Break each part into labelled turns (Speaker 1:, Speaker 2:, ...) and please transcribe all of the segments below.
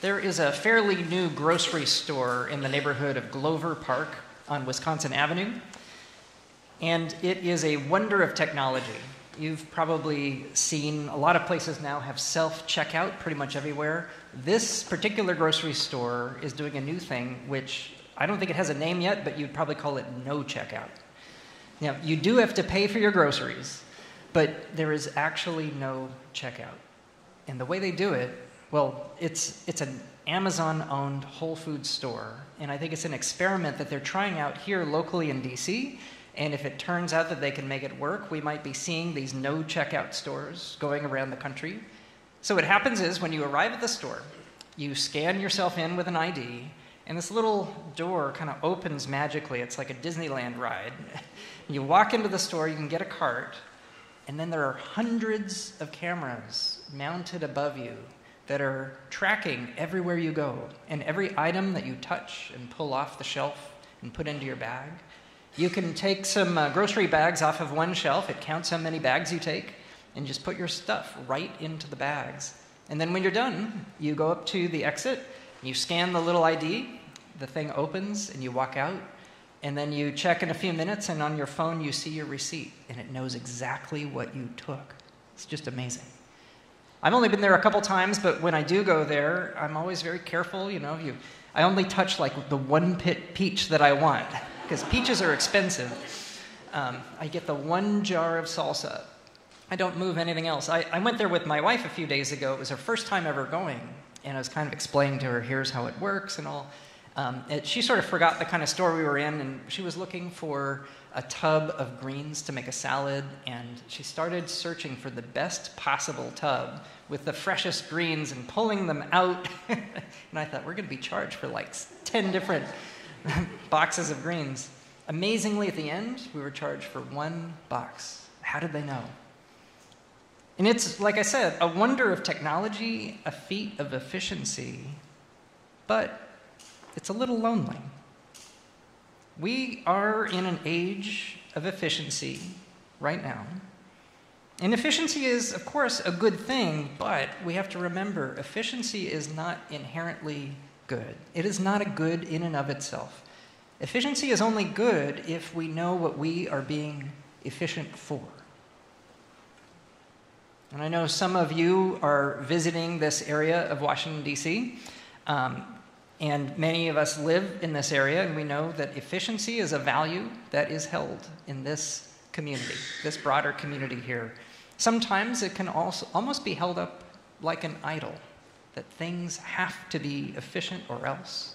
Speaker 1: There is a fairly new grocery store in the neighborhood of Glover Park on Wisconsin Avenue, and it is a wonder of technology. You've probably seen a lot of places now have self checkout pretty much everywhere. This particular grocery store is doing a new thing, which I don't think it has a name yet, but you'd probably call it no checkout. Now, you do have to pay for your groceries, but there is actually no checkout. And the way they do it, well, it's, it's an Amazon owned Whole Foods store. And I think it's an experiment that they're trying out here locally in DC. And if it turns out that they can make it work, we might be seeing these no checkout stores going around the country. So, what happens is when you arrive at the store, you scan yourself in with an ID, and this little door kind of opens magically. It's like a Disneyland ride. you walk into the store, you can get a cart, and then there are hundreds of cameras mounted above you that are tracking everywhere you go and every item that you touch and pull off the shelf and put into your bag. You can take some uh, grocery bags off of one shelf, it counts how many bags you take, and just put your stuff right into the bags. And then when you're done, you go up to the exit, you scan the little ID, the thing opens, and you walk out, and then you check in a few minutes, and on your phone, you see your receipt, and it knows exactly what you took. It's just amazing. I've only been there a couple times, but when I do go there, I'm always very careful. You know, you, I only touch like the one pit peach that I want, because peaches are expensive. Um, I get the one jar of salsa. I don't move anything else. I, I went there with my wife a few days ago. It was her first time ever going, and I was kind of explaining to her, here's how it works and all. Um, it, she sort of forgot the kind of store we were in, and she was looking for a tub of greens to make a salad, and she started searching for the best possible tub with the freshest greens and pulling them out. and I thought, we're going to be charged for like 10 different boxes of greens. Amazingly, at the end, we were charged for one box. How did they know? And it's, like I said, a wonder of technology, a feat of efficiency, but it's a little lonely. We are in an age of efficiency right now. And efficiency is, of course, a good thing, but we have to remember efficiency is not inherently good. It is not a good in and of itself. Efficiency is only good if we know what we are being efficient for. And I know some of you are visiting this area of Washington, D.C. Um, and many of us live in this area, and we know that efficiency is a value that is held in this community, this broader community here. Sometimes it can also almost be held up like an idol, that things have to be efficient or else.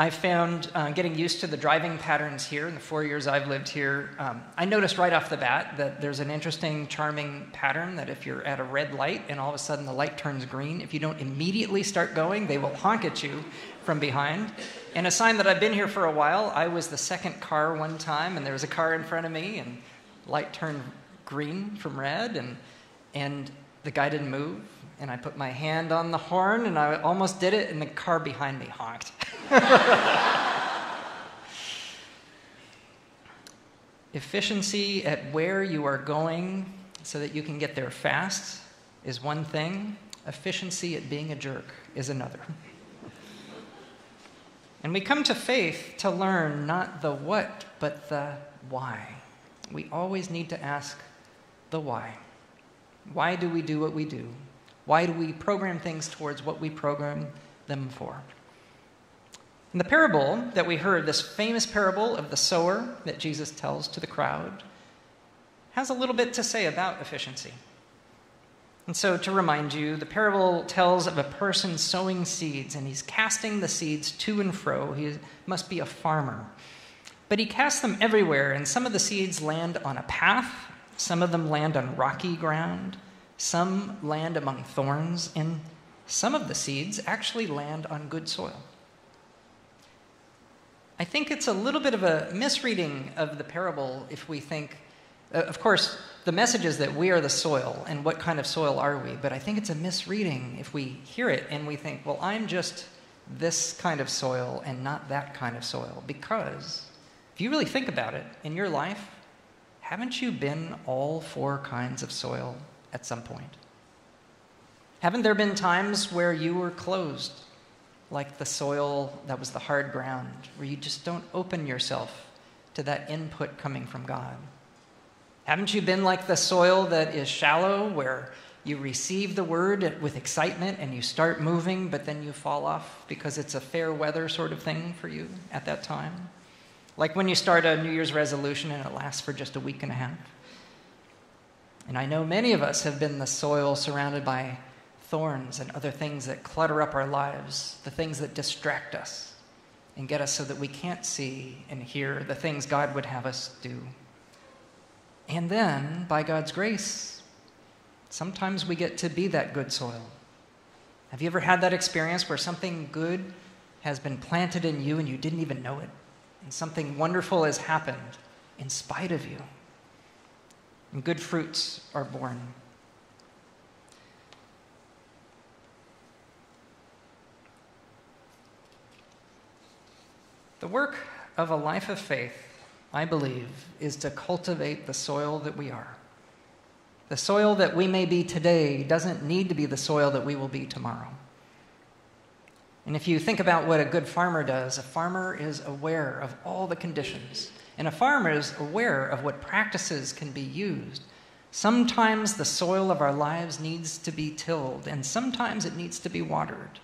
Speaker 1: I found uh, getting used to the driving patterns here in the four years I've lived here, um, I noticed right off the bat that there's an interesting, charming pattern that if you're at a red light and all of a sudden the light turns green, if you don't immediately start going, they will honk at you from behind. And a sign that I've been here for a while, I was the second car one time, and there was a car in front of me, and light turned green from red, and, and the guy didn't move. And I put my hand on the horn, and I almost did it, and the car behind me honked. Efficiency at where you are going so that you can get there fast is one thing, efficiency at being a jerk is another. And we come to faith to learn not the what, but the why. We always need to ask the why. Why do we do what we do? Why do we program things towards what we program them for? In the parable that we heard, this famous parable of the sower that Jesus tells to the crowd, has a little bit to say about efficiency. And so, to remind you, the parable tells of a person sowing seeds, and he's casting the seeds to and fro. He must be a farmer. But he casts them everywhere, and some of the seeds land on a path, some of them land on rocky ground, some land among thorns, and some of the seeds actually land on good soil. I think it's a little bit of a misreading of the parable if we think, uh, of course, the message is that we are the soil, and what kind of soil are we? But I think it's a misreading if we hear it and we think, well, I'm just this kind of soil and not that kind of soil. Because if you really think about it in your life, haven't you been all four kinds of soil at some point? Haven't there been times where you were closed, like the soil that was the hard ground, where you just don't open yourself to that input coming from God? Haven't you been like the soil that is shallow, where you receive the word with excitement and you start moving, but then you fall off because it's a fair weather sort of thing for you at that time? Like when you start a New Year's resolution and it lasts for just a week and a half. And I know many of us have been the soil surrounded by thorns and other things that clutter up our lives, the things that distract us and get us so that we can't see and hear the things God would have us do. And then, by God's grace, sometimes we get to be that good soil. Have you ever had that experience where something good has been planted in you and you didn't even know it? And something wonderful has happened in spite of you. And good fruits are born. The work of a life of faith, I believe, is to cultivate the soil that we are. The soil that we may be today doesn't need to be the soil that we will be tomorrow. And if you think about what a good farmer does, a farmer is aware of all the conditions. And a farmer is aware of what practices can be used. Sometimes the soil of our lives needs to be tilled, and sometimes it needs to be watered.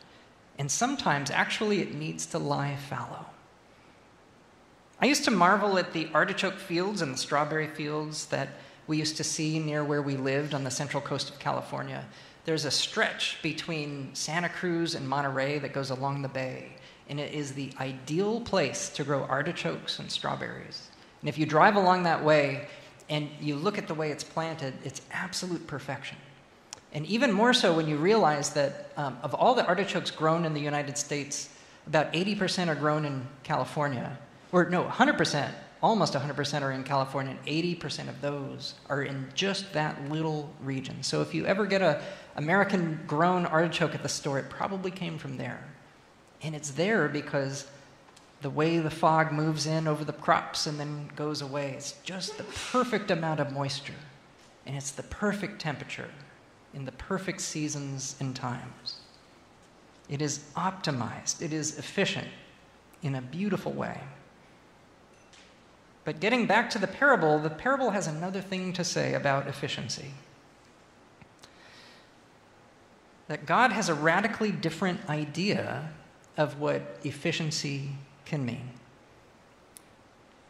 Speaker 1: And sometimes, actually, it needs to lie fallow. I used to marvel at the artichoke fields and the strawberry fields that we used to see near where we lived on the central coast of California. There's a stretch between Santa Cruz and Monterey that goes along the bay, and it is the ideal place to grow artichokes and strawberries. And if you drive along that way and you look at the way it's planted, it's absolute perfection. And even more so when you realize that um, of all the artichokes grown in the United States, about 80% are grown in California or no, 100%, almost 100% are in California, and 80% of those are in just that little region. So if you ever get a American grown artichoke at the store, it probably came from there. And it's there because the way the fog moves in over the crops and then goes away, it's just the perfect amount of moisture. And it's the perfect temperature in the perfect seasons and times. It is optimized, it is efficient in a beautiful way. But getting back to the parable, the parable has another thing to say about efficiency. That God has a radically different idea of what efficiency can mean.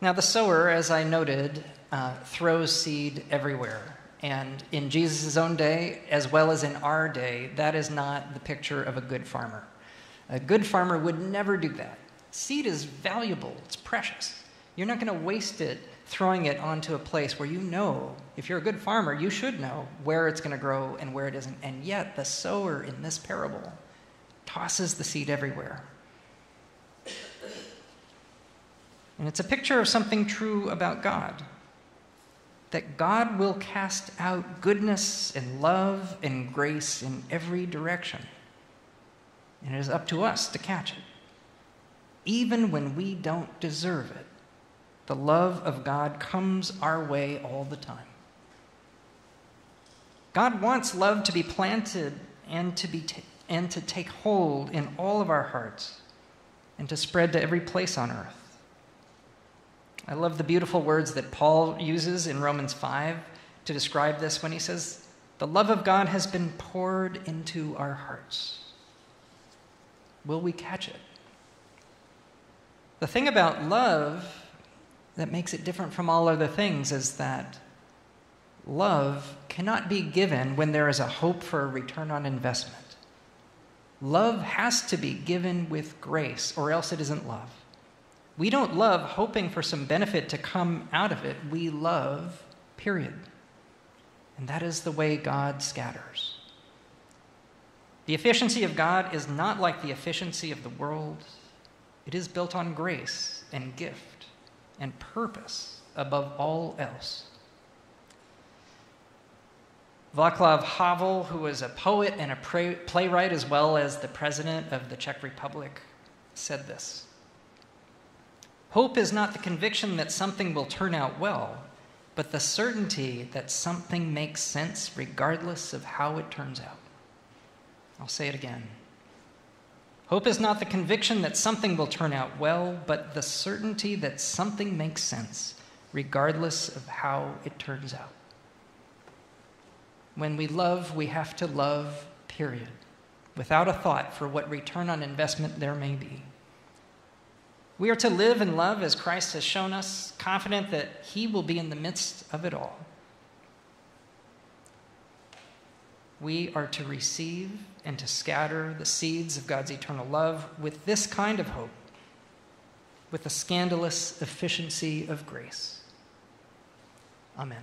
Speaker 1: Now, the sower, as I noted, uh, throws seed everywhere. And in Jesus' own day, as well as in our day, that is not the picture of a good farmer. A good farmer would never do that. Seed is valuable, it's precious. You're not going to waste it throwing it onto a place where you know, if you're a good farmer, you should know where it's going to grow and where it isn't. And yet, the sower in this parable tosses the seed everywhere. And it's a picture of something true about God that God will cast out goodness and love and grace in every direction. And it is up to us to catch it, even when we don't deserve it. The love of God comes our way all the time. God wants love to be planted and to, be t- and to take hold in all of our hearts and to spread to every place on earth. I love the beautiful words that Paul uses in Romans 5 to describe this when he says, The love of God has been poured into our hearts. Will we catch it? The thing about love that makes it different from all other things is that love cannot be given when there is a hope for a return on investment. Love has to be given with grace, or else it isn't love. We don't love hoping for some benefit to come out of it. We love, period. And that is the way God scatters. The efficiency of God is not like the efficiency of the world, it is built on grace and gift and purpose above all else. Václav Havel, who was a poet and a playwright as well as the president of the Czech Republic, said this Hope is not the conviction that something will turn out well, but the certainty that something makes sense regardless of how it turns out. I'll say it again. Hope is not the conviction that something will turn out well, but the certainty that something makes sense, regardless of how it turns out. When we love, we have to love, period, without a thought for what return on investment there may be. We are to live and love as Christ has shown us, confident that He will be in the midst of it all. We are to receive and to scatter the seeds of God's eternal love with this kind of hope, with the scandalous efficiency of grace. Amen.